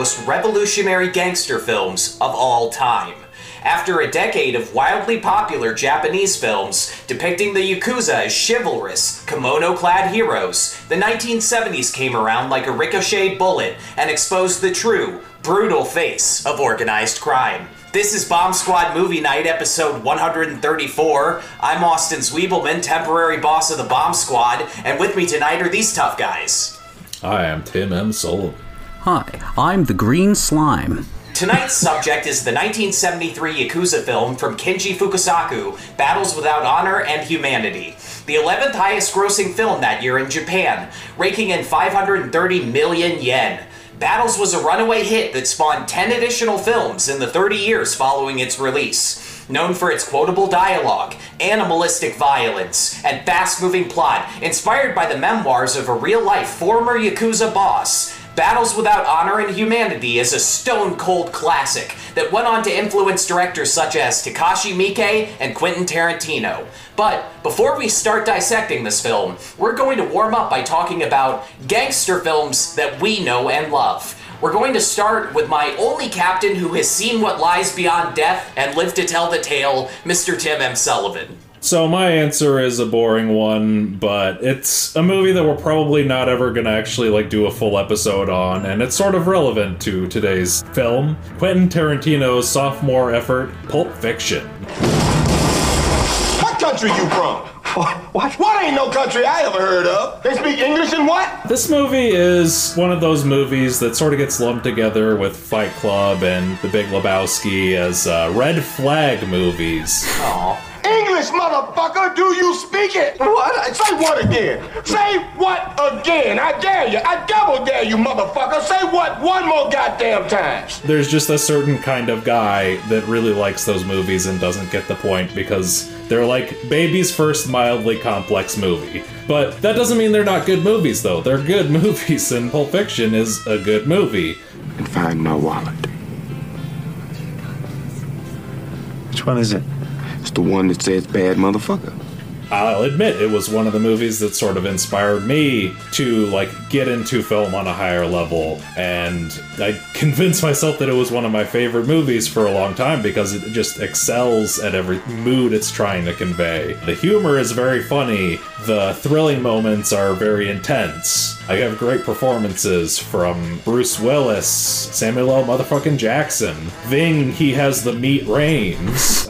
most revolutionary gangster films of all time. After a decade of wildly popular Japanese films depicting the Yakuza as chivalrous, kimono clad heroes, the 1970s came around like a ricocheted bullet and exposed the true, brutal face of organized crime. This is Bomb Squad Movie Night, episode 134. I'm Austin Zwiebelman, temporary boss of the Bomb Squad, and with me tonight are these tough guys. Hi, I am Tim M. Sullivan. Hi, I'm the Green Slime. Tonight's subject is the 1973 Yakuza film from Kenji Fukasaku, Battles Without Honor and Humanity. The 11th highest grossing film that year in Japan, raking in 530 million yen. Battles was a runaway hit that spawned 10 additional films in the 30 years following its release. Known for its quotable dialogue, animalistic violence, and fast moving plot, inspired by the memoirs of a real life former Yakuza boss, Battles Without Honor and Humanity is a stone cold classic that went on to influence directors such as Takashi Miike and Quentin Tarantino. But before we start dissecting this film, we're going to warm up by talking about gangster films that we know and love. We're going to start with my only captain who has seen what lies beyond death and lived to tell the tale, Mr. Tim M. Sullivan. So my answer is a boring one, but it's a movie that we're probably not ever gonna actually like do a full episode on, and it's sort of relevant to today's film. Quentin Tarantino's sophomore effort, Pulp Fiction. What country you from? What? What ain't no country I ever heard of? They speak English and what? This movie is one of those movies that sort of gets lumped together with Fight Club and The Big Lebowski as uh, red flag movies. Aw. English, motherfucker, do you speak it? What? Say what again? Say what again? I dare you. I double dare you, motherfucker. Say what one more goddamn time. There's just a certain kind of guy that really likes those movies and doesn't get the point because they're like baby's first mildly complex movie. But that doesn't mean they're not good movies, though. They're good movies, and Pulp Fiction is a good movie. And find my wallet. Which one is it? The one that says bad motherfucker. I'll admit it was one of the movies that sort of inspired me to like get into film on a higher level and I convinced myself that it was one of my favorite movies for a long time because it just excels at every mood it's trying to convey. The humor is very funny, the thrilling moments are very intense. I have great performances from Bruce Willis, Samuel L. motherfucking Jackson, Ving, he has the meat reigns.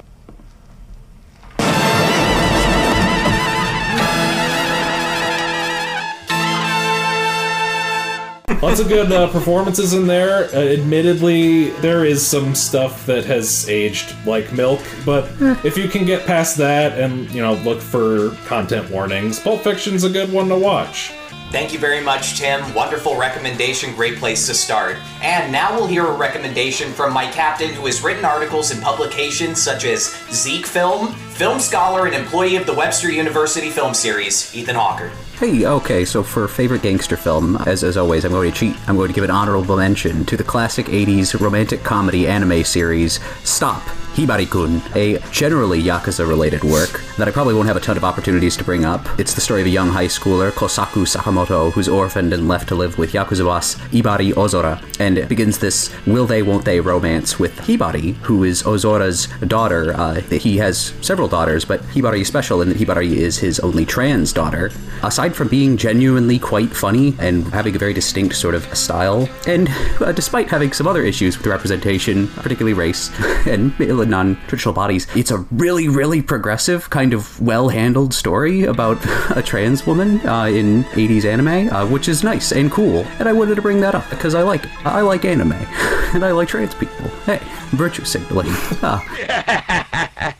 Lots of good uh, performances in there. Uh, admittedly, there is some stuff that has aged like milk, but if you can get past that and, you know, look for content warnings, Pulp Fiction's a good one to watch. Thank you very much, Tim. Wonderful recommendation, great place to start. And now we'll hear a recommendation from my captain who has written articles in publications such as Zeke Film, film scholar and employee of the Webster University Film Series, Ethan Hawker. Hey, okay, so for favorite gangster film, as, as always, I'm going to cheat. I'm going to give an honorable mention to the classic 80s romantic comedy anime series, Stop! Hibari-kun, a generally Yakuza-related work that I probably won't have a ton of opportunities to bring up. It's the story of a young high schooler, Kosaku Sakamoto, who's orphaned and left to live with Yakuza boss Ibari Ozora, and it begins this will they won't they romance with Hibari, who is Ozora's daughter. Uh, he has several daughters, but Hibari is special in that Hibari is his only trans daughter. Aside from being genuinely quite funny and having a very distinct sort of style, and uh, despite having some other issues with representation, particularly race and non-traditional bodies, it's a really, really progressive, kind of well-handled story about a trans woman uh, in 80s anime, uh, which is nice and cool. And I wanted to bring that up because I like I like anime and I like trans people. Hey, virtue signaling. Ah.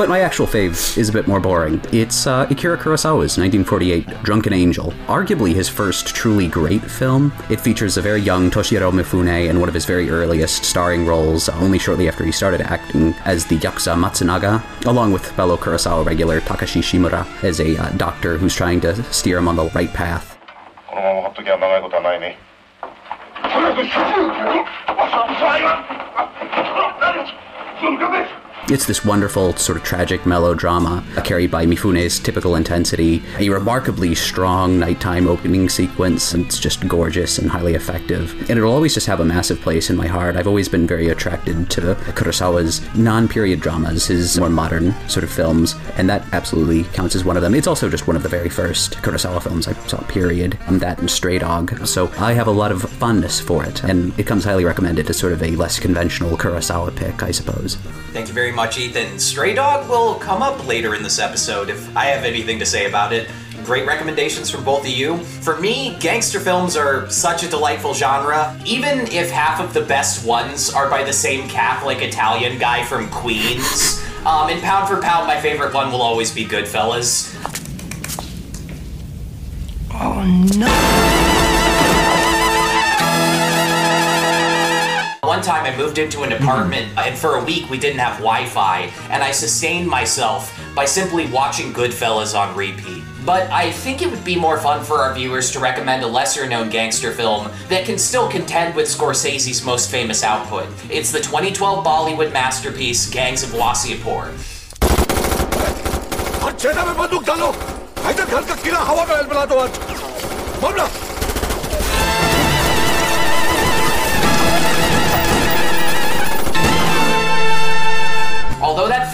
But my actual fave is a bit more boring. It's uh, Akira Kurosawa's 1948 Drunken Angel, arguably his first truly great film. It features a very young Toshiro Mifune in one of his very earliest starring roles, only shortly after he started acting as the Yakuza Matsunaga, along with fellow Kurosawa regular Takashi Shimura as a uh, doctor who's trying to steer him on the right path. このままほっときゃ長いことはないね。早くしろ。遅いわ。何すぐかけ。 It's this wonderful, sort of tragic melodrama uh, carried by Mifune's typical intensity, a remarkably strong nighttime opening sequence, and it's just gorgeous and highly effective. And it'll always just have a massive place in my heart. I've always been very attracted to Kurosawa's non period dramas, his more modern sort of films, and that absolutely counts as one of them. It's also just one of the very first Kurosawa films I saw, period. Um, that and Stray Dog. So I have a lot of fondness for it, and it comes highly recommended as sort of a less conventional Kurosawa pick, I suppose. Thank you very much, Ethan. Stray Dog will come up later in this episode if I have anything to say about it. Great recommendations from both of you. For me, gangster films are such a delightful genre. Even if half of the best ones are by the same Catholic Italian guy from Queens, um, and pound for pound, my favorite one will always be Goodfellas. Oh no. One time I moved into an apartment, and for a week we didn't have Wi Fi, and I sustained myself by simply watching Goodfellas on repeat. But I think it would be more fun for our viewers to recommend a lesser known gangster film that can still contend with Scorsese's most famous output. It's the 2012 Bollywood masterpiece, Gangs of Wasseypur. छेदा में बंदूक डालो इधर घर का किला हवा में बना दो आज मामला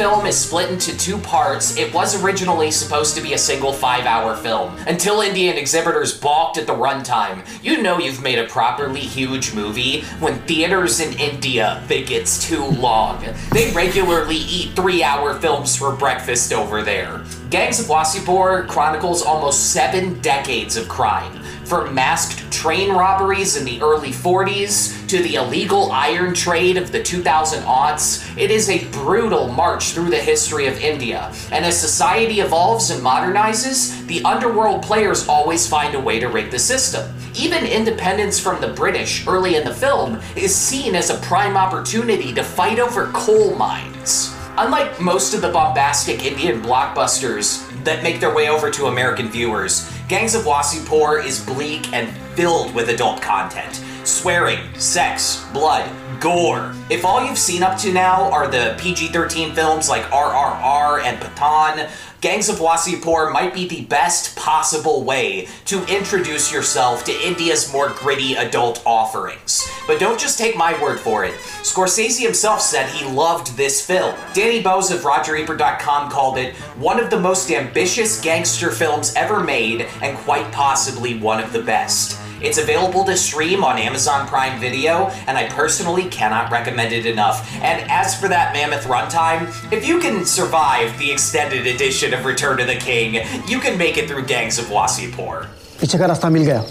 Film is split into two parts, it was originally supposed to be a single five hour film. Until Indian exhibitors balked at the runtime. You know you've made a properly huge movie when theaters in India think it's too long. They regularly eat three hour films for breakfast over there. Gangs of Wasseypur chronicles almost seven decades of crime. From masked train robberies in the early 40s to the illegal iron trade of the 2000 aughts, it is a brutal march through the history of India. And as society evolves and modernizes, the underworld players always find a way to rig the system. Even independence from the British early in the film is seen as a prime opportunity to fight over coal mines. Unlike most of the bombastic Indian blockbusters that make their way over to American viewers, Gangs of Wasseypur is bleak and filled with adult content. Swearing, sex, blood, gore. If all you've seen up to now are the PG 13 films like RRR and Pathaan, Gangs of Wasseypur might be the best possible way to introduce yourself to India's more gritty adult offerings. But don't just take my word for it. Scorsese himself said he loved this film. Danny Bowes of RogerEbert.com called it one of the most ambitious gangster films ever made and quite possibly one of the best. It's available to stream on Amazon Prime Video, and I personally cannot recommend it enough. And as for that mammoth runtime, if you can survive the extended edition of Return of the King, you can make it through Gangs of Wasseypur. पीछे का रास्ता मिल गया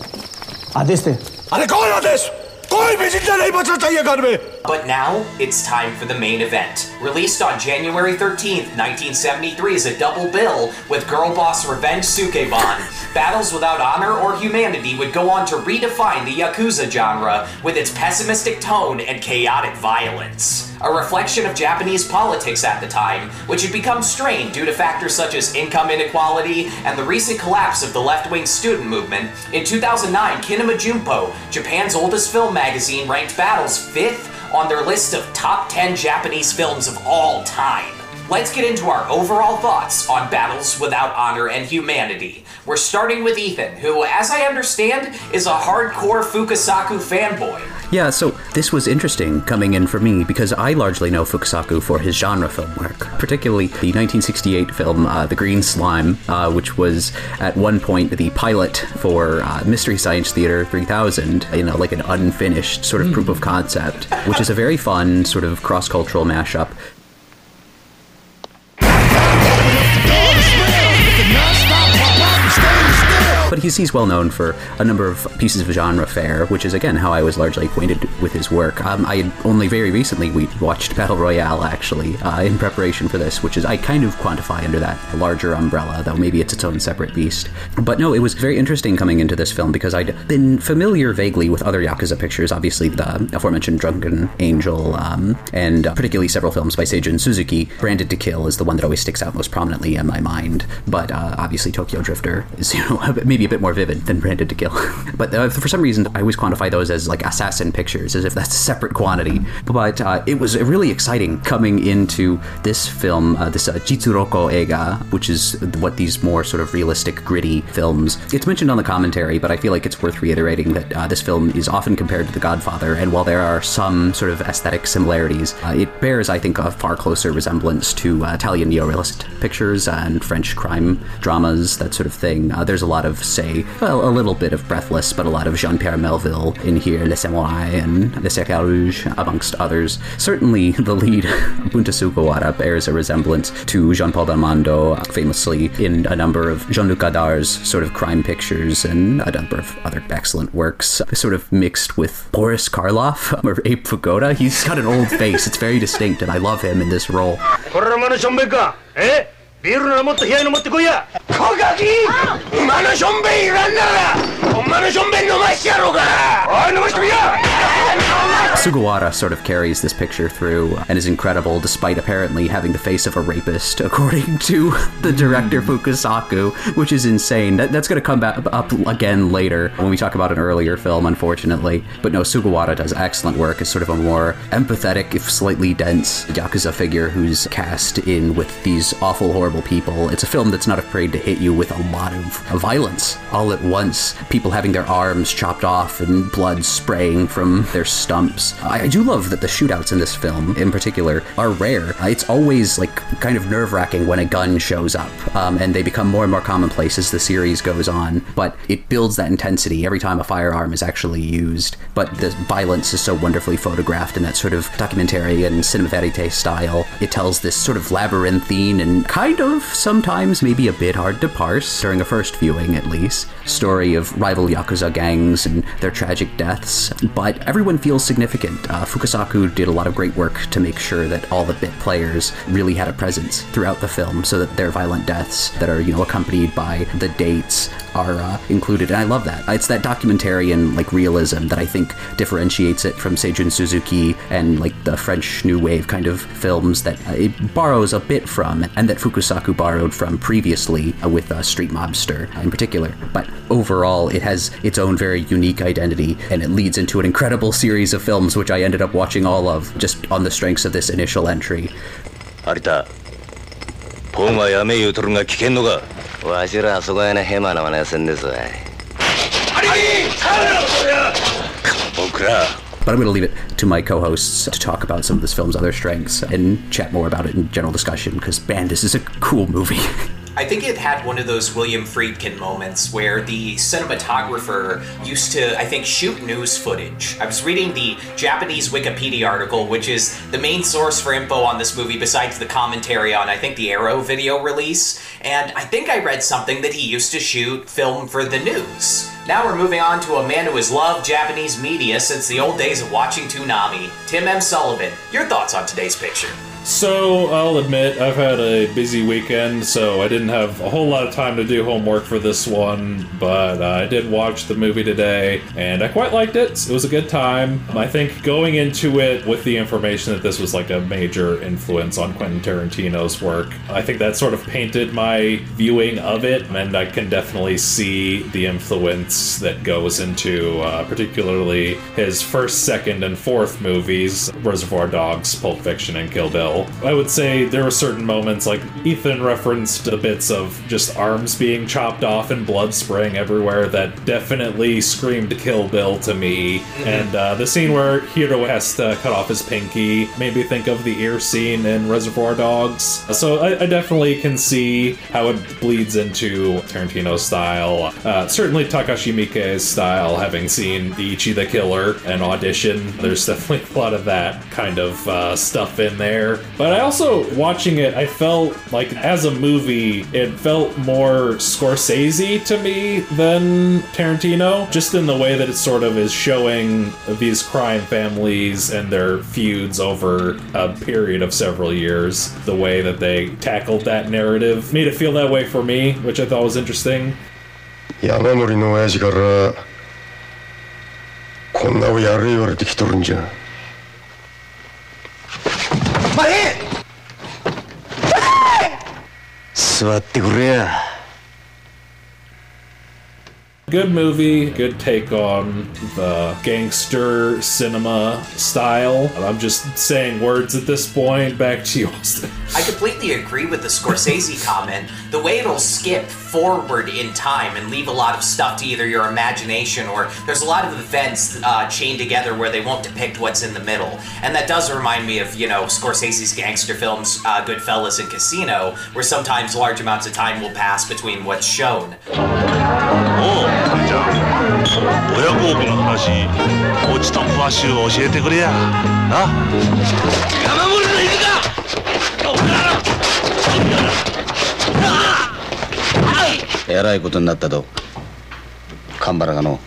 आदेश दे अरे कोई भी जिंदा नहीं बचना चाहिए घर में But now, it's time for the main event. Released on January 13th, 1973 as a double bill with Girl Boss Revenge Sukeban, Battles Without Honor or Humanity would go on to redefine the Yakuza genre with its pessimistic tone and chaotic violence. A reflection of Japanese politics at the time, which had become strained due to factors such as income inequality and the recent collapse of the left wing student movement, in 2009, Kinema Junpo, Japan's oldest film magazine, ranked Battles fifth on their list of top 10 Japanese films of all time. Let's get into our overall thoughts on Battles Without Honor and Humanity. We're starting with Ethan, who, as I understand, is a hardcore Fukasaku fanboy. Yeah, so this was interesting coming in for me because I largely know Fukasaku for his genre film work, particularly the 1968 film uh, The Green Slime, uh, which was at one point the pilot for uh, Mystery Science Theater 3000, you know, like an unfinished sort of proof of concept, which is a very fun sort of cross cultural mashup. He's, he's well known for a number of pieces of genre fare, which is again how I was largely acquainted with his work. Um, I only very recently we watched Battle Royale actually uh, in preparation for this, which is I kind of quantify under that larger umbrella, though maybe it's its own separate beast. But no, it was very interesting coming into this film because I'd been familiar vaguely with other Yakuza pictures, obviously the aforementioned Drunken Angel, um, and uh, particularly several films by Seijun Suzuki. Branded to Kill is the one that always sticks out most prominently in my mind, but uh, obviously Tokyo Drifter is you know maybe bit more vivid than Branded to Kill. but uh, for some reason, I always quantify those as like assassin pictures, as if that's a separate quantity. But uh, it was really exciting coming into this film, uh, this uh, Jitsuroku Eiga, which is what these more sort of realistic, gritty films. It's mentioned on the commentary, but I feel like it's worth reiterating that uh, this film is often compared to The Godfather, and while there are some sort of aesthetic similarities, uh, it bears, I think, a far closer resemblance to Italian neorealist pictures and French crime dramas, that sort of thing. There's a lot of, say, well, a little bit of Breathless, but a lot of Jean Pierre Melville in here, Le Samouraï and Le Cercle Rouge, amongst others. Certainly, the lead, Bunta Sugawara, bears a resemblance to Jean Paul Belmondo, famously in a number of Jean Luc Godard's sort of crime pictures and a number of other excellent works, sort of mixed with Boris Karloff or Abe. He's got an old face, it's very distinct, and I love him in this role. Sugawara sort of carries this picture through and is incredible despite apparently having the face of a rapist, according to the director Fukasaku, which is insane. That, that's going to come back up again later when we talk about an earlier film, unfortunately. But no, Sugawara does excellent work as sort of a more empathetic, if slightly dense, Yakuza figure who's cast in with these awful horror horrible people. It's a film that's not afraid to hit you with a lot of violence all at once. People having their arms chopped off and blood spraying from their stumps. I, do love that the shootouts in this film, in particular, are rare. It's always like kind of nerve wracking when a gun shows up, um, and they become more and more commonplace as the series goes on. But it builds that intensity every time a firearm is actually used. But the violence is so wonderfully photographed in that sort of documentary and cinema verite style. It tells this sort of labyrinthine and kind of sometimes maybe a bit hard to parse during a first viewing at least story of rival yakuza gangs and their tragic deaths. But everyone feels significant. Uh, Fukasaku did a lot of great work to make sure that all the bit players really had a presence throughout the film, so that their violent deaths that are you know accompanied by the dates are uh, included, and I love that. It's that documentarian like realism that I think differentiates it from Seijun Suzuki and like the French New Wave kind of films that uh, it borrows a bit from, and that Fukasaku borrowed from previously uh, with uh, Street Mobster in particular. But overall, it has its own very unique identity, and it leads into an incredible series of films, which I ended up watching all of just on the strengths of this initial entry. 有田 ポンはやめ言うとるが聞けんのかわしらはそこやなヘマな真似はせんですわい僕ら But I'm going to leave it to my co-hosts to talk about some of this film's other strengths and chat more about it in general discussion because man, this is a cool movie. I think it had one of those William Friedkin moments where the cinematographer used to, I think, shoot news footage. I was reading the Japanese Wikipedia article, which is the main source for info on this movie besides the commentary on, I think, the Arrow video release. And I think I read something that he used to shoot film for the news. Now we're moving on to a man who has loved Japanese media since the old days of watching Toonami, Tim M. Sullivan. Your thoughts on today's picture? So, I'll admit, I've had a busy weekend, so I didn't have a whole lot of time to do homework for this one, but I did watch the movie today, and I quite liked it. It was a good time. I think going into it with the information that this was like a major influence on Quentin Tarantino's work, I think that sort of painted my viewing of it, and I can definitely see the influence that goes into uh, particularly his first, second, and fourth movies Reservoir Dogs, Pulp Fiction, and Kill Bill. I would say there were certain moments, like Ethan referenced the bits of just arms being chopped off and blood spraying everywhere, that definitely screamed Kill Bill to me. And uh, the scene where Hiro has to cut off his pinky made me think of the ear scene in Reservoir Dogs. So I, I definitely can see how it bleeds into Tarantino's style. Uh, certainly Takashi Miike's style, having seen the Ichi the Killer and Audition, there's definitely a lot of that kind of uh, stuff in there. But I also, watching it, I felt like as a movie, it felt more Scorsese to me than Tarantino, just in the way that it sort of is showing these crime families and their feuds over a period of several years. The way that they tackled that narrative made it feel that way for me, which I thought was interesting. 山森の親父からこんなをやれ言われてきとるんじゃ 座ってくれや。Good movie, good take on the gangster cinema style. I'm just saying words at this point. Back to you, Austin. I completely agree with the Scorsese comment. The way it'll skip forward in time and leave a lot of stuff to either your imagination or there's a lot of events uh, chained together where they won't depict what's in the middle. And that does remind me of, you know, Scorsese's gangster films, uh, Goodfellas and Casino, where sometimes large amounts of time will pass between what's shown. おゃん親孝行の話落ちとんばしゅう教えてくれやな山盛りの犬かえらいことになったと神原がの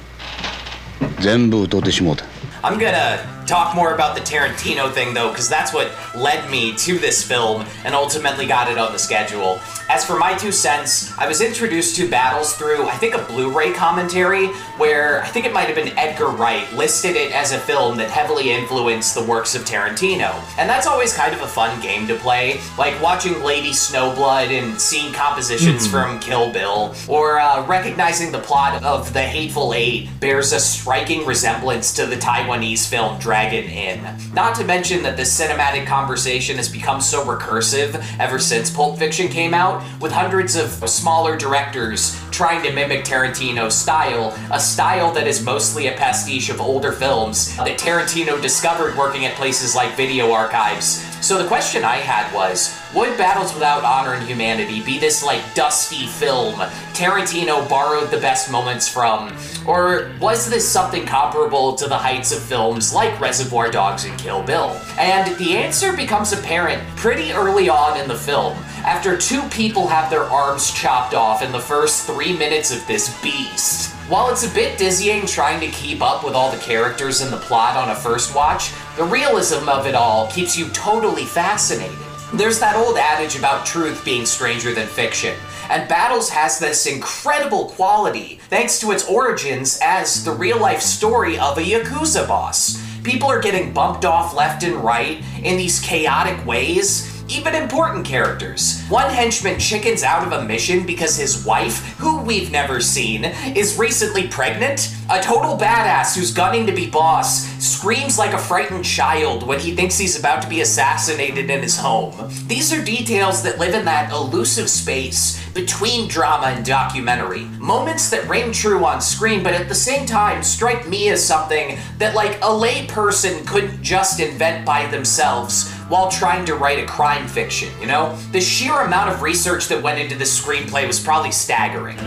全部歌うてしもうた I'm gonna talk more about the Tarantino thing though, because that's what led me to this film and ultimately got it on the schedule. As for my two cents, I was introduced to Battles through, I think, a Blu ray commentary where I think it might have been Edgar Wright listed it as a film that heavily influenced the works of Tarantino. And that's always kind of a fun game to play, like watching Lady Snowblood and seeing compositions from Kill Bill, or uh, recognizing the plot of The Hateful Eight bears a striking resemblance to the Taiwanese film Dragon Inn. Not to mention that the cinematic conversation has become so recursive ever since Pulp Fiction came out, with hundreds of smaller directors trying to mimic Tarantino's style, a style that is mostly a pastiche of older films that Tarantino discovered working at places like video archives. So the question I had was, would Battles Without Honor and Humanity be this like dusty film Tarantino borrowed the best moments from, or was this something comparable to the heights of films like Reservoir Dogs and Kill Bill? And the answer becomes apparent pretty early on in the film, after two people have their arms chopped off in the first three minutes of this beast. While it's a bit dizzying trying to keep up with all the characters and the plot on a first watch, the realism of it all keeps you totally fascinated. There's that old adage about truth being stranger than fiction, and Battles has this incredible quality thanks to its origins as the real life story of a Yakuza boss. People are getting bumped off left and right in these chaotic ways, even important characters. One henchman chickens out of a mission because his wife, who we've never seen, is recently pregnant. A total badass who's gunning to be boss screams like a frightened child when he thinks he's about to be assassinated in his home. These are details that live in that elusive space between drama and documentary. Moments that ring true on screen, but at the same time strike me as something that, like, a lay person couldn't just invent by themselves while trying to write a crime fiction, you know? The sheer amount of research that went into this screenplay was probably staggering.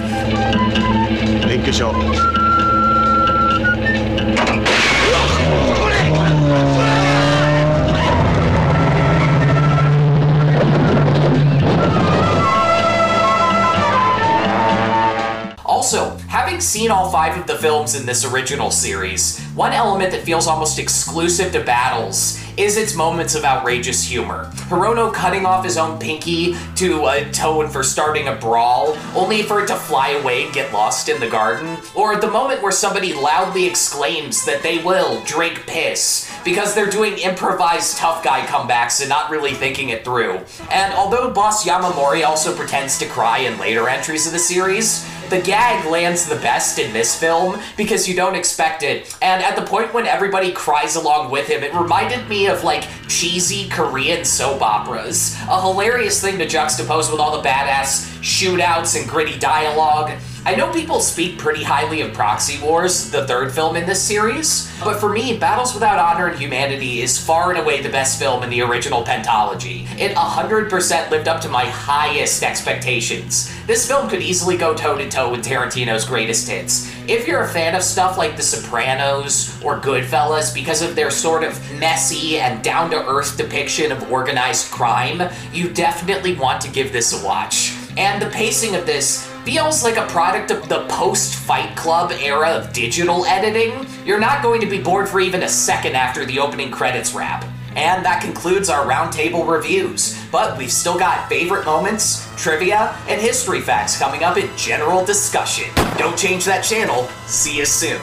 Having seen all five of the films in this original series, one element that feels almost exclusive to Battles is its moments of outrageous humor. Hirono cutting off his own pinky to atone for starting a brawl, only for it to fly away and get lost in the garden, or the moment where somebody loudly exclaims that they will drink piss because they're doing improvised tough guy comebacks and not really thinking it through. And although Boss Yamamori also pretends to cry in later entries of the series, the gag lands the best in this film because you don't expect it. And at the point when everybody cries along with him, it reminded me of like cheesy Korean soap operas. A hilarious thing to juxtapose with all the badass shootouts and gritty dialogue. I know people speak pretty highly of Proxy Wars, the third film in this series, but for me, Battles Without Honor and Humanity is far and away the best film in the original pentology. It 100% lived up to my highest expectations. This film could easily go toe to toe with Tarantino's greatest hits. If you're a fan of stuff like The Sopranos or Goodfellas because of their sort of messy and down to earth depiction of organized crime, you definitely want to give this a watch. And the pacing of this feels like a product of the post Fight Club era of digital editing. You're not going to be bored for even a second after the opening credits wrap. And that concludes our roundtable reviews. But we've still got favorite moments, trivia, and history facts coming up in general discussion. Don't change that channel. See you soon.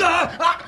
Ah!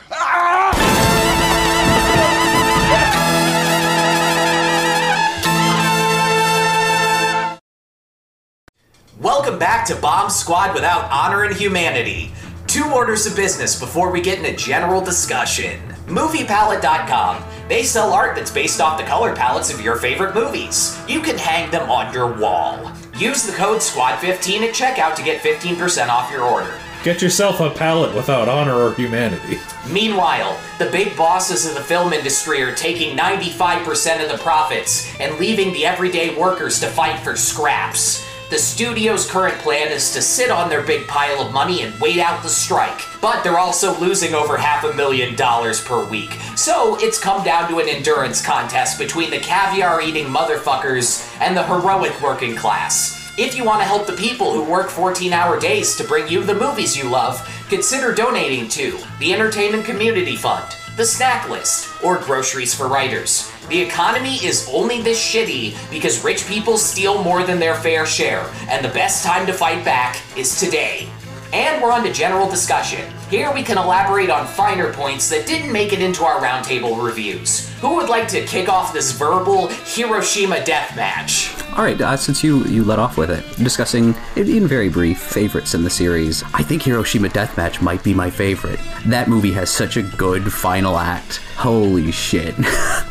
Welcome back to Bomb Squad Without Honor and Humanity. Two orders of business before we get into general discussion. MoviePalette.com. They sell art that's based off the color palettes of your favorite movies. You can hang them on your wall. Use the code SQUAD15 at checkout to get 15% off your order. Get yourself a palette without honor or humanity. Meanwhile, the big bosses of the film industry are taking 95% of the profits and leaving the everyday workers to fight for scraps. The studio's current plan is to sit on their big pile of money and wait out the strike, but they're also losing over half a million dollars per week. So it's come down to an endurance contest between the caviar eating motherfuckers and the heroic working class. If you want to help the people who work 14 hour days to bring you the movies you love, consider donating to the Entertainment Community Fund, the Snack List, or Groceries for Writers. The economy is only this shitty because rich people steal more than their fair share, and the best time to fight back is today. And we're on to general discussion. Here we can elaborate on finer points that didn't make it into our roundtable reviews. Who would like to kick off this verbal Hiroshima death match? All right, uh, since you you let off with it, discussing in, very brief favorites in the series, I think Hiroshima Deathmatch might be my favorite. That movie has such a good final act. Holy shit.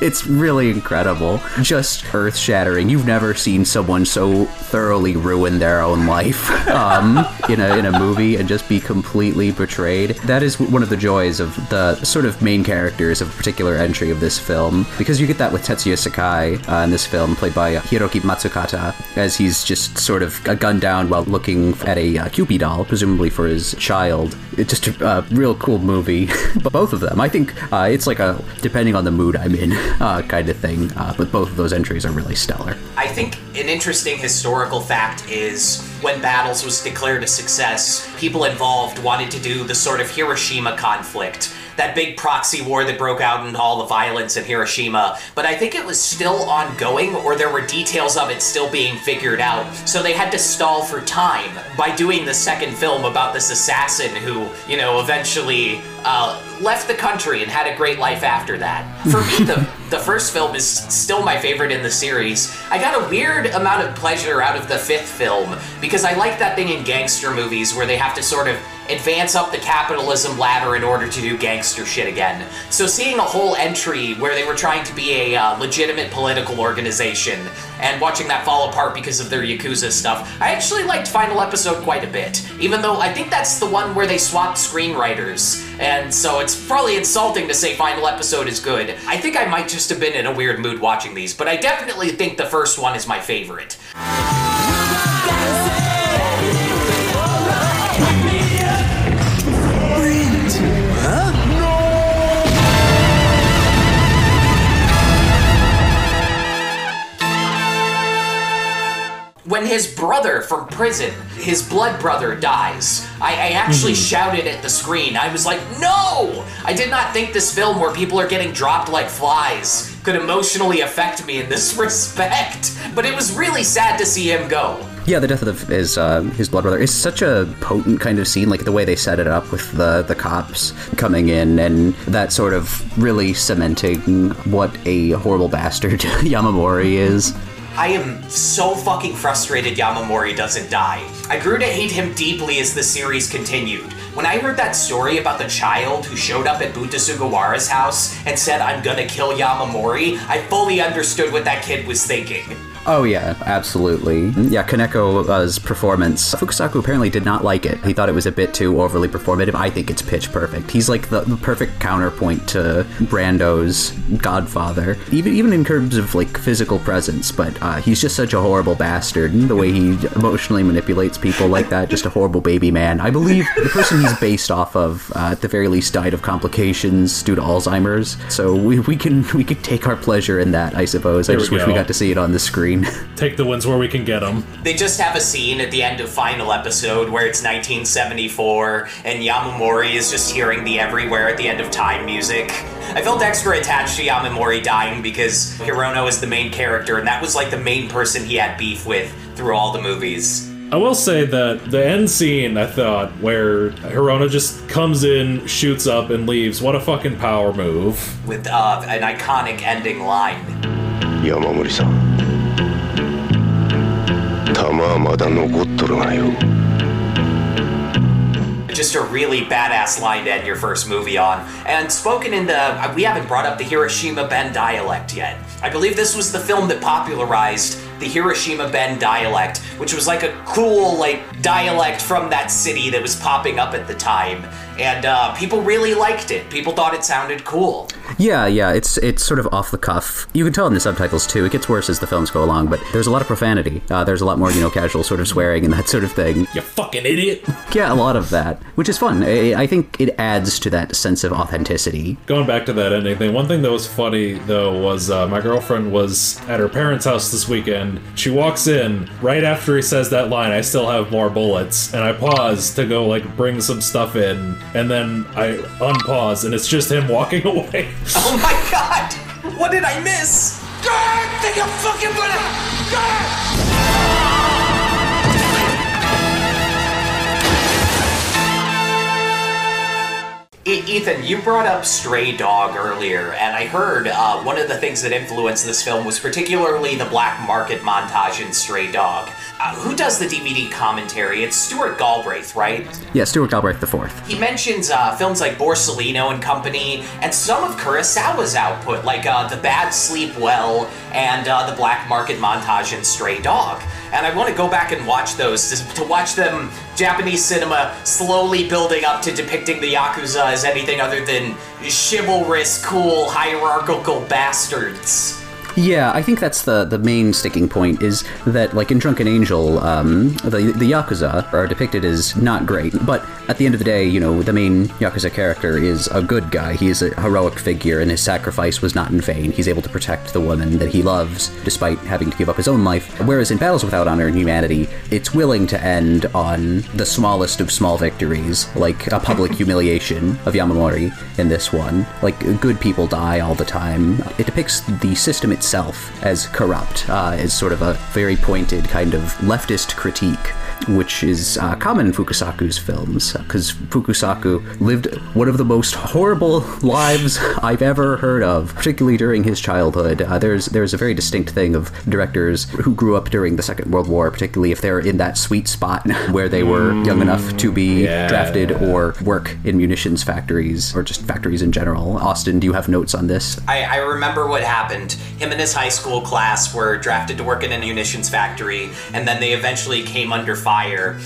it's really incredible. Just earth shattering. You've never seen someone so thoroughly ruin their own life um, in, a, in a movie and just be completely betrayed. That is one of the joys of the sort of main characters of a particular entry of this film, because you get that with Tetsuya Sakai uh, in this film, played by Hiroki Hiroki As he's just sort of uh, gunned down while looking at a uh, doll, presumably for his child. It's just a uh, real cool movie. but both of them, I think uh, it's like a depending on the mood I'm in uh, kind of thing. Uh, but both of those entries are really stellar. I think an interesting historical fact is when Battles was declared a success, people involved wanted to do the sort of Hiroshima conflict. That big proxy war that broke out in all the violence in Hiroshima, but I think it was still ongoing, or there were details of it still being figured out. So they had to stall for time by doing the second film about this assassin who, you know, eventually uh, left the country and had a great life after that. For me, the the first film is still my favorite in the series. I got a weird amount of pleasure out of the fifth film because I like that thing in gangster movies where they have to sort of advance up the capitalism ladder in order to do gangster shit again. So seeing a whole entry where they were trying to be a uh, legitimate political organization and watching that fall apart because of their Yakuza stuff, I actually liked Final Episode quite a bit. Even though I think that's the one where they swapped screenwriters, and so it's probably insulting to say Final Episode is good. I think I might just have been in a weird mood watching these, but I definitely think the first one is my favorite. His brother from prison, his blood brother, dies, I, I actually shouted at the screen. I was like, no! I did not think this film where people are getting dropped like flies could emotionally affect me in this respect. But it was really sad to see him go. Yeah, the death of his uh, his blood brother is such a potent kind of scene. Like the way they set it up with the the cops coming in and that sort of really cementing what a horrible bastard Yamamori is. I am so fucking frustrated Yamamori doesn't die. I grew to hate him deeply as the series continued. When I heard that story about the child who showed up at Bunta Sugawara's house and said, I'm gonna kill Yamamori, I fully understood what that kid was thinking. Oh yeah, absolutely. Yeah, Kaneko's performance. Fukasaku apparently did not like it. He thought it was a bit too overly performative. I think it's pitch perfect. He's like the, the perfect counterpoint to Brando's Godfather, even even in terms of like physical presence. But uh, he's just such a horrible bastard. The way he emotionally manipulates people like that, just a horrible baby man. I believe the person he's based off of, uh, at the very least, died of complications due to Alzheimer's. So we, we can we could take our pleasure in that, I suppose. I just wish we got to see it on the screen. Take the ones where we can get them. They just have a scene at the end of final episode where it's 1974 and Yamamori is just hearing the everywhere at the end of time music. I felt extra attached to Yamamori dying because Hirono is the main character and that was like the main person he had beef with through all the movies. I will say that the end scene, I thought, where Hirono just comes in, shoots up, and leaves, what a fucking power move. With uh, an iconic ending line. Yamamori-san, 弾はまだ残っとるがよ Just a really badass line to end your first movie on. And spoken in the. We haven't brought up the Hiroshima Ben dialect yet. I believe this was the film that popularized the Hiroshima Ben dialect, which was like a cool, like, dialect from that city that was popping up at the time. And uh, people really liked it. People thought it sounded cool. Yeah, yeah, it's it's sort of off the cuff. You can tell in the subtitles too. It gets worse as the films go along, but there's a lot of profanity. Uh, there's a lot more, you know, casual sort of swearing and that sort of thing. You fucking idiot. Yeah, a lot of that, which is fun. I, I think it adds to that sense of authenticity. Going back to that ending thing, one thing that was funny though was uh, my girlfriend was at her parents' house this weekend. She walks in right after he says that line, "I still have more bullets," and I pause to go like bring some stuff in, and then I unpause, and it's just him walking away. Oh my god! What did I miss? God, take your fucking butt out! God! Ethan, you brought up Stray Dog earlier, and I heard uh, one of the things that influenced this film was particularly the black market montage in Stray Dog. Uh, who does the DVD commentary? It's Stuart Galbraith, right? Yeah, Stuart Galbraith the fourth. He mentions uh, films like Borsalino and Company, and some of Kurosawa's output, like uh, The Bad Sleep Well and uh, the Black Market montage in Stray Dog. And I want to go back and watch those to, to watch them Japanese cinema slowly building up to depicting the Yakuza as anything other than chivalrous, cool, hierarchical bastards. Yeah, I think that's the the main sticking point is that like in Drunken Angel, um, the the yakuza are depicted as not great, but at the end of the day, you know, the main yakuza character is a good guy. He is a heroic figure, and his sacrifice was not in vain. He's able to protect the woman that he loves, despite having to give up his own life. Whereas in Battles Without Honor and Humanity, it's willing to end on the smallest of small victories, like a public humiliation of Yamamori in this one. Like good people die all the time. It depicts the system itself as corrupt, uh, as sort of a very pointed kind of leftist critique, which is uh, common in Fukasaku's films, because Fukasaku lived one of the most horrible lives I've ever heard of, particularly during his childhood. Uh, there's there's a very distinct thing of directors who grew up during the Second World War, particularly if they're in that sweet spot where they were young enough to be Yeah. drafted or work in munitions factories or just factories in general. Austin, do you have notes on this? I, I remember what happened. Him and his high school class were drafted to work in a munitions factory, and then they eventually came under fire.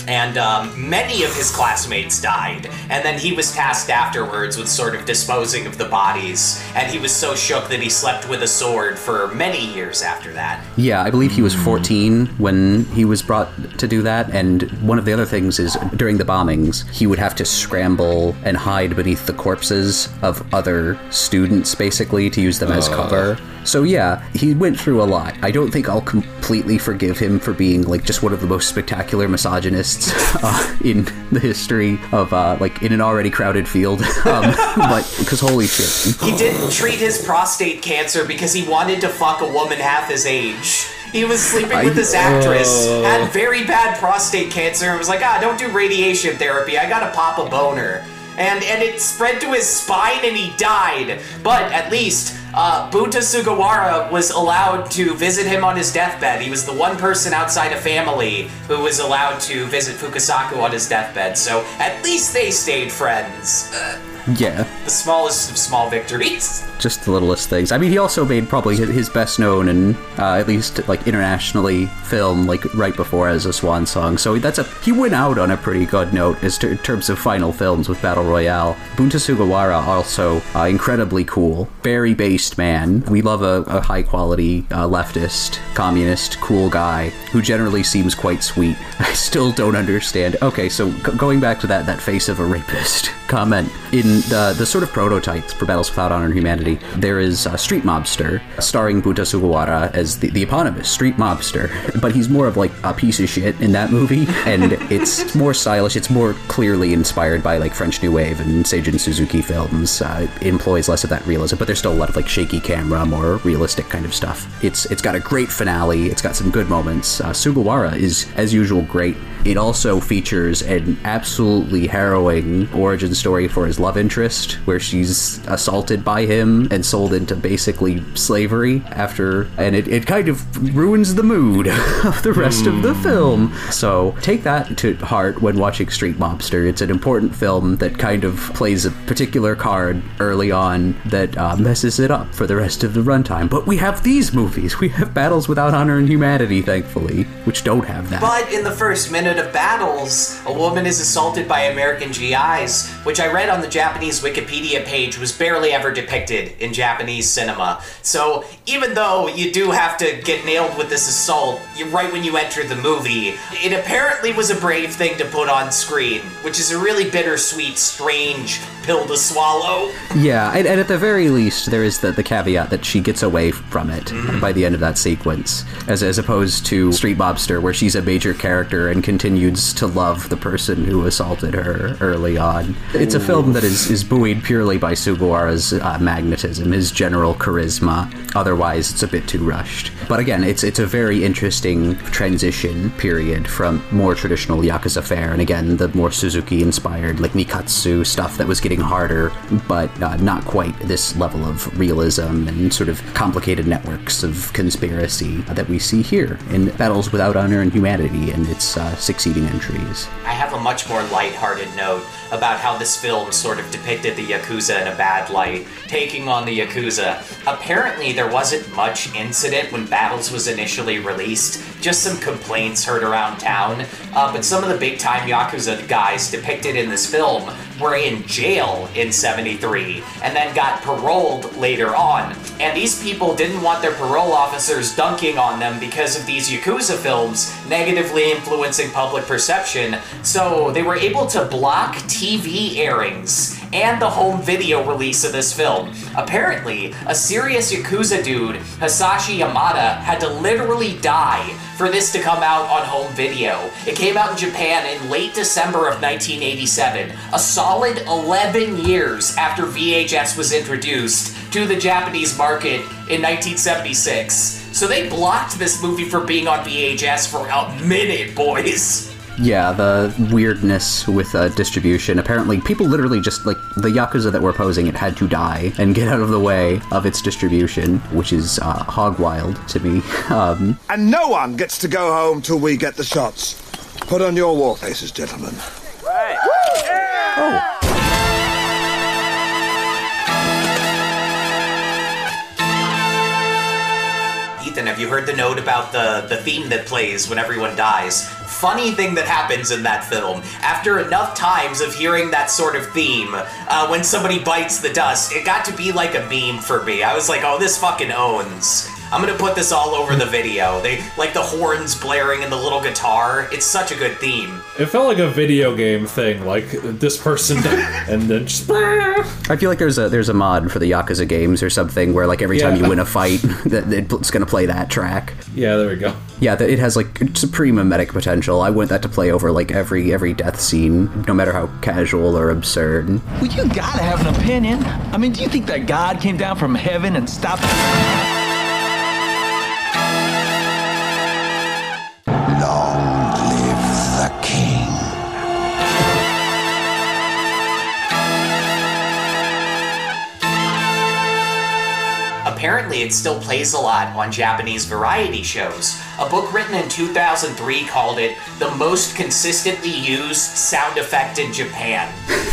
And um, many of his classmates died. And then he was tasked afterwards with sort of disposing of the bodies. And he was so shook that he slept with a sword for many years after that. Yeah, I believe he was 14 when he was brought to do that. And one of the other things is during the bombings, he would have to scramble and hide beneath the corpses of other students, basically, to use them as cover. So yeah, he went through a lot. I don't think I'll completely forgive him for being like just one of the most spectacular misogynists uh, in the history of uh, like in an already crowded field. Um, but because holy shit, He didn't treat his prostate cancer because he wanted to fuck a woman half his age. He was sleeping with this actress, had very bad prostate cancer, and was like, ah, don't do radiation therapy. I gotta pop a boner. And and it spread to his spine and he died. But at least uh, Bunta Sugawara was allowed to visit him on his deathbed. He was the one person outside a family who was allowed to visit Fukasaku on his deathbed. So at least they stayed friends. Uh, yeah. the smallest of small victories. just the littlest things. I mean, he also made probably his- his best known and uh, at least like internationally film like right before as a swan song. So that's a he went out on a pretty good note as to, in terms of final films with Battle Royale. Bunta Sugawara also uh, incredibly cool, very based man. We love a, a high quality uh, leftist, communist, cool guy who generally seems quite sweet. I still don't understand. Okay, so g- going back to that that face of a rapist comment in the the sort of prototypes for Battles Without Honor and Humanity, there is a Street Mobster starring Bunta Sugawara as the, the eponymous Street Mobster, but he's more of like a piece of shit in that movie, and it's more stylish. It's more clearly inspired by like French New Wave and Seijun Suzuki films. Uh, employs less of that realism, but there's still a lot of like shaky camera, more realistic kind of stuff. It's it's got a great finale. It's got some good moments. Uh, Sugawara is as usual great. It also features an absolutely harrowing origin story for his love interest, where she's assaulted by him and sold into basically slavery after, and it, it kind of ruins the mood of the rest of the film. So take that to heart when watching Street Mobster. It's an important film that kind of plays a particular card early on that uh, messes it up for the rest of the runtime. But we have these movies. We have Battles Without Honor and Humanity, thankfully, which don't have that. But in the first minute of battles, a woman is assaulted by American GIs, which I read on the Japanese Wikipedia page was barely ever depicted in Japanese cinema. So even though you do have to get nailed with this assault right when you enter the movie, it apparently was a brave thing to put on screen, which is a really bittersweet, strange pill to swallow. Yeah, and, and at the very least, there is the, the caveat that she gets away from it mm-hmm. by the end of that sequence, as, as opposed to Street Mobster, where she's a major character and continues to love the person who assaulted her early on. It's a film that is, is buoyed purely by Sugawara's uh, magnetism, his general charisma. Otherwise, it's a bit too rushed. But again, it's it's a very interesting transition period from more traditional Yakuza fare, and again, the more Suzuki-inspired, like Nikkatsu stuff that was getting harder, but uh, not quite this level of realism and sort of complicated networks of conspiracy that we see here in Battles Without Honor and Humanity and its uh, succeeding entries. I have a much more lighthearted note about how this film sort of depicted the Yakuza in a bad light, taking on the Yakuza. Apparently, there wasn't much incident when Battles was initially released, just some complaints heard around town. Uh, but some of the big time Yakuza guys depicted in this film were in jail in 73 and then got paroled later on. And these people didn't want their parole officers dunking on them because of these Yakuza films negatively influencing public perception, so they were able to block TV airings and the home video release of this film. Apparently, a serious Yakuza dude, Hisashi Yamada, had to literally die for this to come out on home video. It came out in Japan in late December of 1987, a solid 11 years after VHS was introduced to the Japanese market in 1976. So they blocked this movie from being on VHS for a minute, boys. Yeah, the weirdness with uh, distribution. Apparently, people literally just like the yakuza that were opposing it had to die and get out of the way of its distribution, which is uh, hog wild to me. Um, And no one gets to go home till we get the shots. Put on your war faces, gentlemen. Ethan, have you heard the note about the, the theme that plays when everyone dies? Funny thing that happens in that film. After enough times of hearing that sort of theme, uh, when somebody bites the dust, it got to be like a meme for me. I was like, oh, this fucking owns. I'm gonna put this all over the video. They like the horns blaring and the little guitar. It's such a good theme. It felt like a video game thing, like this person, and then just. I feel like there's a there's a mod for the Yakuza games or something where like every time you win a fight, that it's going to play that track. Yeah, there we go. Yeah, it has like supreme mimetic potential. I want that to play over like every every death scene, no matter how casual or absurd. Well, you gotta have an opinion. I mean, do you think that God came down from heaven and stopped? Apparently, it still plays a lot on Japanese variety shows. A book written in 2003 called it the most consistently used sound effect in Japan.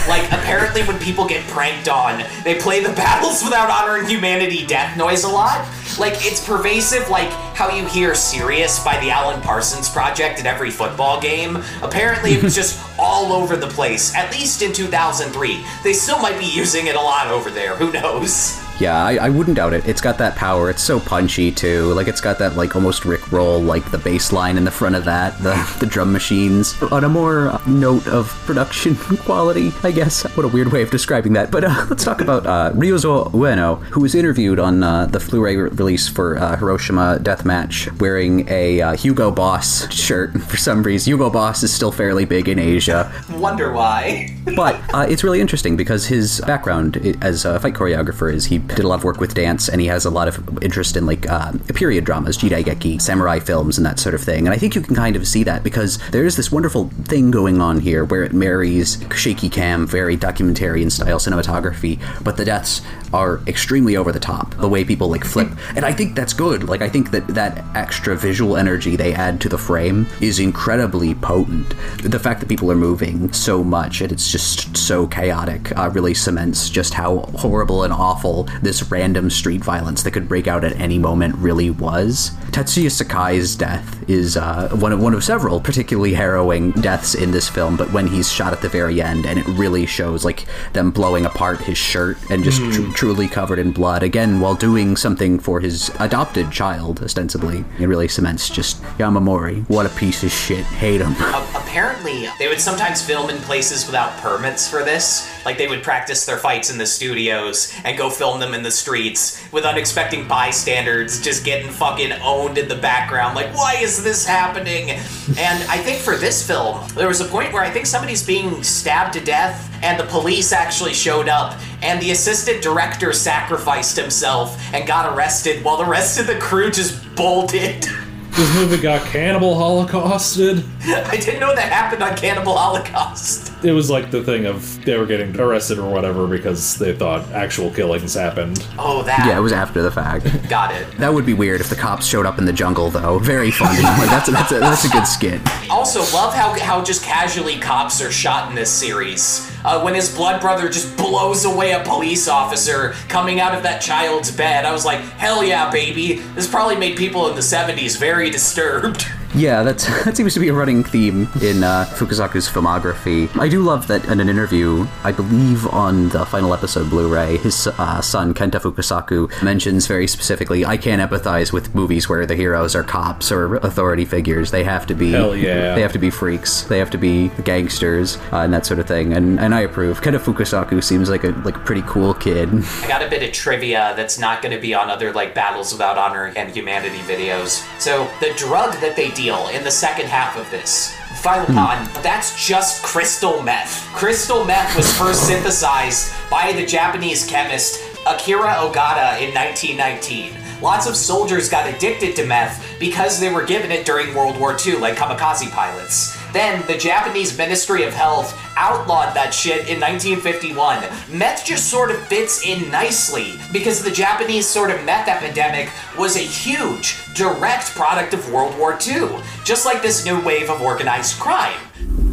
Like, apparently, when people get pranked on, they play the Battles Without Honor and Humanity death noise a lot. Like, it's pervasive, like how you hear Sirius by the Alan Parsons Project at every football game. Apparently, it was just all over the place, at least in 2003. They still might be using it a lot over there, who knows? Yeah, I, I wouldn't doubt it. It's got that power. It's so punchy too. Like it's got that like almost Rick roll, like the bass line in the front of that, the the drum machines. On a more note of production quality, I guess. What a weird way of describing that. But uh, let's talk about uh, Ryuzo Ueno, who was interviewed on uh, the Blu-ray release for uh, Hiroshima Deathmatch, wearing a uh, Hugo Boss shirt. For some reason, Hugo Boss is still fairly big in Asia. Wonder why. but uh, it's really interesting because his background as a fight choreographer is he did a lot of work with dance, and he has a lot of interest in like uh, period dramas, jidaigeki, samurai films, and that sort of thing. And I think you can kind of see that because there is this wonderful thing going on here where it marries shaky cam, very documentarian style cinematography, but the deaths are extremely over the top. The way people like flip, and I think that's good. Like I think that that extra visual energy they add to the frame is incredibly potent. The fact that people are moving so much and it's just so chaotic uh, really cements just how horrible and awful this random street violence that could break out at any moment really was. Tetsuya Sakai's death is uh, one of one of several particularly harrowing deaths in this film, but when he's shot at the very end and it really shows like them blowing apart his shirt and just tr- truly covered in blood again while doing something for his adopted child ostensibly. It really cements just Yamamori. What a piece of shit. Hate him. Apparently, they would sometimes film in places without permits for this. Like they would practice their fights in the studios and go film them in the streets with unexpected bystanders just getting fucking owned in the background. Like, why is this happening? And I think for this film, there was a point where I think somebody's being stabbed to death and the police actually showed up and the assistant director sacrificed himself and got arrested while the rest of the crew just bolted. This movie got cannibal holocausted. I didn't know that happened on Cannibal Holocaust. It was like the thing of they were getting arrested or whatever because they thought actual killings happened. Oh, that. Yeah, it was after the fact. Got it. That would be weird if the cops showed up in the jungle, though. Very funny. Like, that's that's a, that's a good skit. Also, love how how just casually cops are shot in this series. Uh, when his blood brother just blows away a police officer coming out of that child's bed, I was like, hell yeah, baby. This probably made people in the 70s very disturbed. Yeah, that's that seems to be a running theme in uh, Fukasaku's filmography. I do love that in an interview, I believe on the final episode Blu-ray, his uh, son Kenta Fukasaku mentions very specifically, "I can't empathize with movies where the heroes are cops or authority figures. They have to be, Hell yeah. they have to be freaks. They have to be gangsters uh, and that sort of thing." And and I approve. Kenta Fukasaku seems like a like a pretty cool kid. I got a bit of trivia that's not going to be on other like Battles Without Honor and Humanity videos. So the drug that they deal in the second half of this, Philopon, hmm. that's just crystal meth. Crystal meth was first synthesized by the Japanese chemist Akira Ogata in 1919. Lots of soldiers got addicted to meth because they were given it during World War II, like kamikaze pilots. Then the Japanese Ministry of Health outlawed that shit in 1951. Meth just sort of fits in nicely because the Japanese sort of meth epidemic was a huge, direct product of World War II, just like this new wave of organized crime.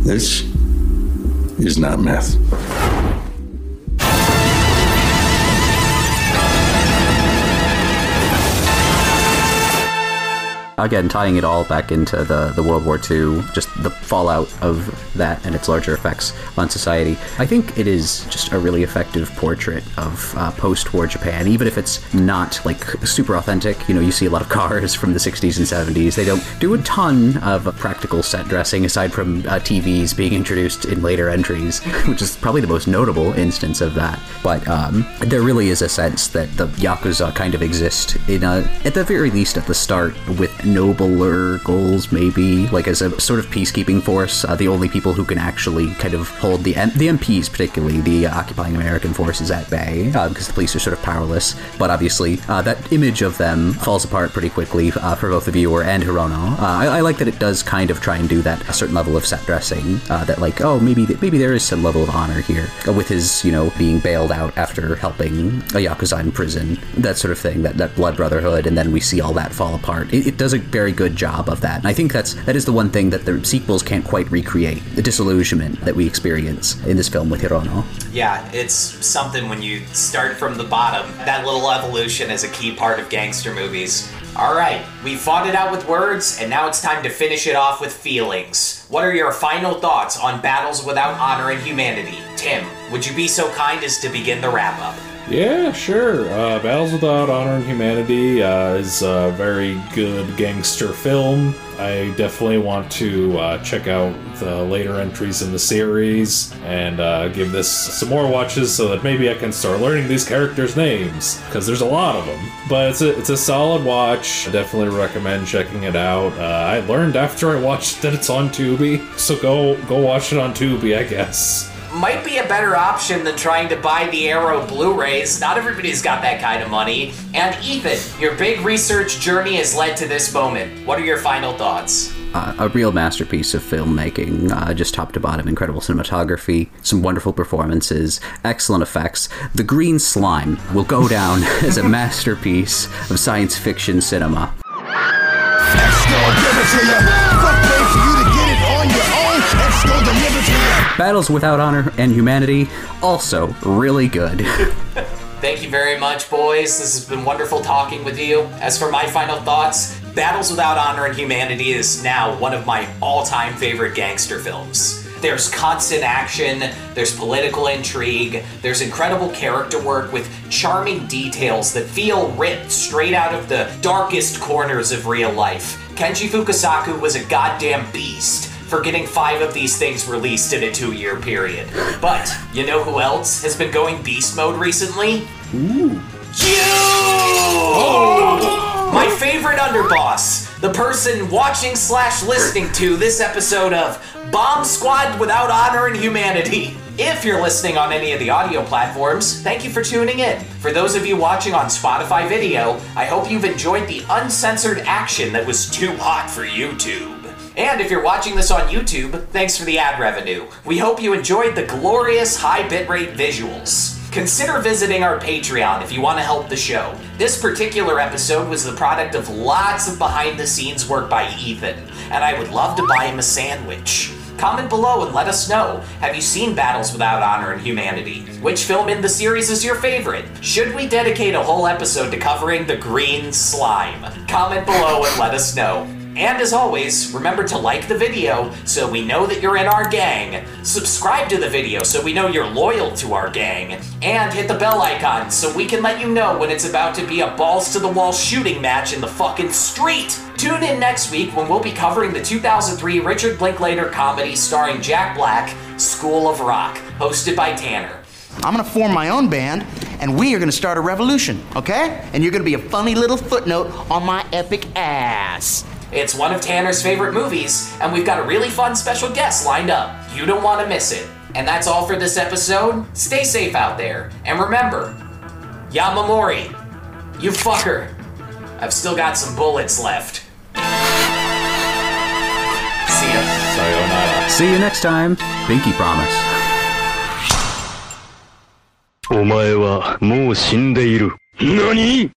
This is not meth. Again, tying it all back into the, the World War II, just the fallout of that and its larger effects on society. I think it is just a really effective portrait of uh, post war Japan, even if it's not like super authentic. You know, you see a lot of cars from the 60s and 70s. They don't do a ton of practical set dressing aside from uh, TVs being introduced in later entries, which is probably the most notable instance of that. But um, there really is a sense that the Yakuza kind of exist in a, at the very least at the start with nobler goals, maybe like as a sort of peacekeeping force. Uh, the only people who can actually kind of hold the M- the MPs, particularly the uh, occupying American forces, at bay, uh, because the police are sort of powerless. But obviously, uh, that image of them falls apart pretty quickly uh, for both the viewer and Hirono. Uh, I, I like that it does kind of try and do that a certain level of set dressing. Uh, that like, oh, maybe maybe there is some level of honor here uh, with his you know being bailed out after helping a yakuza in prison, that sort of thing. That that blood brotherhood, and then we see all that fall apart. It, it does a very good job of that. And I think that's that is the one thing that the sequels can't quite recreate: the disillusionment that we experience in this film with Hirono. Yeah, it's something when you start from the bottom. That little evolution is a key part of gangster movies. All right, we fought it out with words, and now it's time to finish it off with feelings. What are your final thoughts on Battles Without Honor and Humanity? Tim, would you be so kind as to begin the wrap up? Yeah, sure. Uh, Battles Without Honor and Humanity uh, is a very good gangster film. I definitely want to uh, check out the later entries in the series and uh, give this some more watches so that maybe I can start learning these characters' names because there's a lot of them. But it's a it's a solid watch. I definitely recommend checking it out. Uh, I learned after I watched that it's on Tubi, so go go watch it on Tubi, I guess. Might be a better option than trying to buy the Arrow Blu rays. Not everybody's got that kind of money. And Ethan, your big research journey has led to this moment. What are your final thoughts? Uh, a real masterpiece of filmmaking, uh, just top to bottom, incredible cinematography, some wonderful performances, excellent effects. The Green Slime will go down as a masterpiece of science fiction cinema. Battles Without Honor and Humanity, also really good. Thank you very much, boys. This has been wonderful talking with you. As for my final thoughts, Battles Without Honor and Humanity is now one of my all time favorite gangster films. There's constant action, there's political intrigue, there's incredible character work with charming details that feel ripped straight out of the darkest corners of real life. Kenji Fukasaku was a goddamn beast for getting five of these things released in a two year period. But you know who else has been going beast mode recently? Ooh. You! Oh! My favorite underboss, the person watching slash listening to this episode of Bomb Squad Without Honor and Humanity. If you're listening on any of the audio platforms, thank you for tuning in. For those of you watching on Spotify video, I hope you've enjoyed the uncensored action that was too hot for YouTube. And if you're watching this on YouTube, thanks for the ad revenue. We hope you enjoyed the glorious high bitrate visuals. Consider visiting our Patreon if you want to help the show. This particular episode was the product of lots of behind the scenes work by Ethan, and I would love to buy him a sandwich. Comment below and let us know. Have you seen Battles Without Honor and Humanity? Which film in the series is your favorite? Should we dedicate a whole episode to covering the green slime? Comment below and let us know. And as always, remember to like the video so we know that you're in our gang, subscribe to the video so we know you're loyal to our gang, and hit the bell icon so we can let you know when it's about to be a balls to the wall shooting match in the fucking street. Tune in next week when we'll be covering the 2003 Richard Linklater comedy starring Jack Black, School of Rock, hosted by Tanner. I'm gonna form my own band, and we are gonna start a revolution, okay? And you're gonna be a funny little footnote on my epic ass. It's one of Tanner's favorite movies, and we've got a really fun special guest lined up. You don't want to miss it. And that's all for this episode. Stay safe out there, and remember, Yamamori, you fucker. I've still got some bullets left. See ya. Sayonara. See you next time. Pinky promise. お前はもう死んでいる。何